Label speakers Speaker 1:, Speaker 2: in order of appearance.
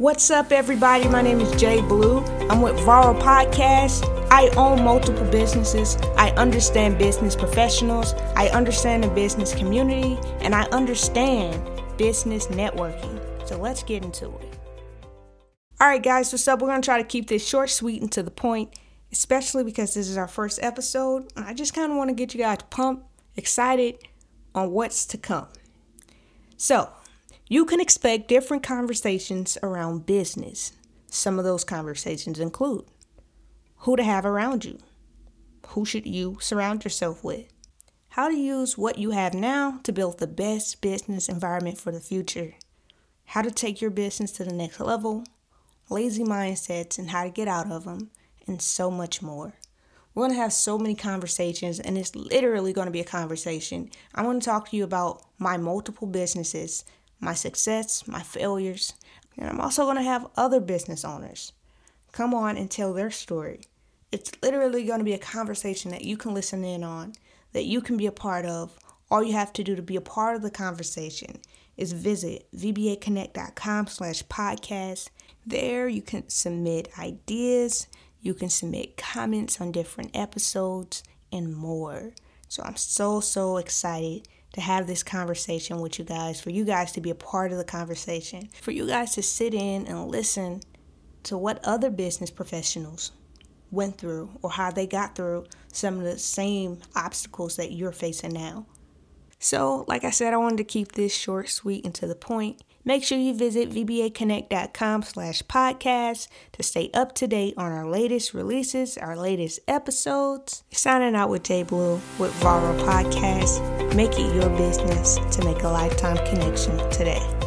Speaker 1: What's up, everybody? My name is Jay Blue. I'm with Varo Podcast. I own multiple businesses. I understand business professionals. I understand the business community, and I understand business networking. So let's get into it. All right, guys, what's up? We're going to try to keep this short, sweet, and to the point, especially because this is our first episode. And I just kind of want to get you guys pumped, excited on what's to come. So, you can expect different conversations around business. Some of those conversations include who to have around you, who should you surround yourself with, how to use what you have now to build the best business environment for the future, how to take your business to the next level, lazy mindsets and how to get out of them, and so much more. We're going to have so many conversations, and it's literally going to be a conversation. I want to talk to you about my multiple businesses my success, my failures, and I'm also going to have other business owners come on and tell their story. It's literally going to be a conversation that you can listen in on, that you can be a part of. All you have to do to be a part of the conversation is visit vbaconnect.com slash podcast. There you can submit ideas, you can submit comments on different episodes, and more. So I'm so, so excited to have this conversation with you guys, for you guys to be a part of the conversation, for you guys to sit in and listen to what other business professionals went through or how they got through some of the same obstacles that you're facing now. So, like I said, I wanted to keep this short, sweet, and to the point. Make sure you visit vbaconnect.com slash podcast to stay up to date on our latest releases, our latest episodes. Signing out with Jay Blue with Varo Podcast. Make it your business to make a lifetime connection today.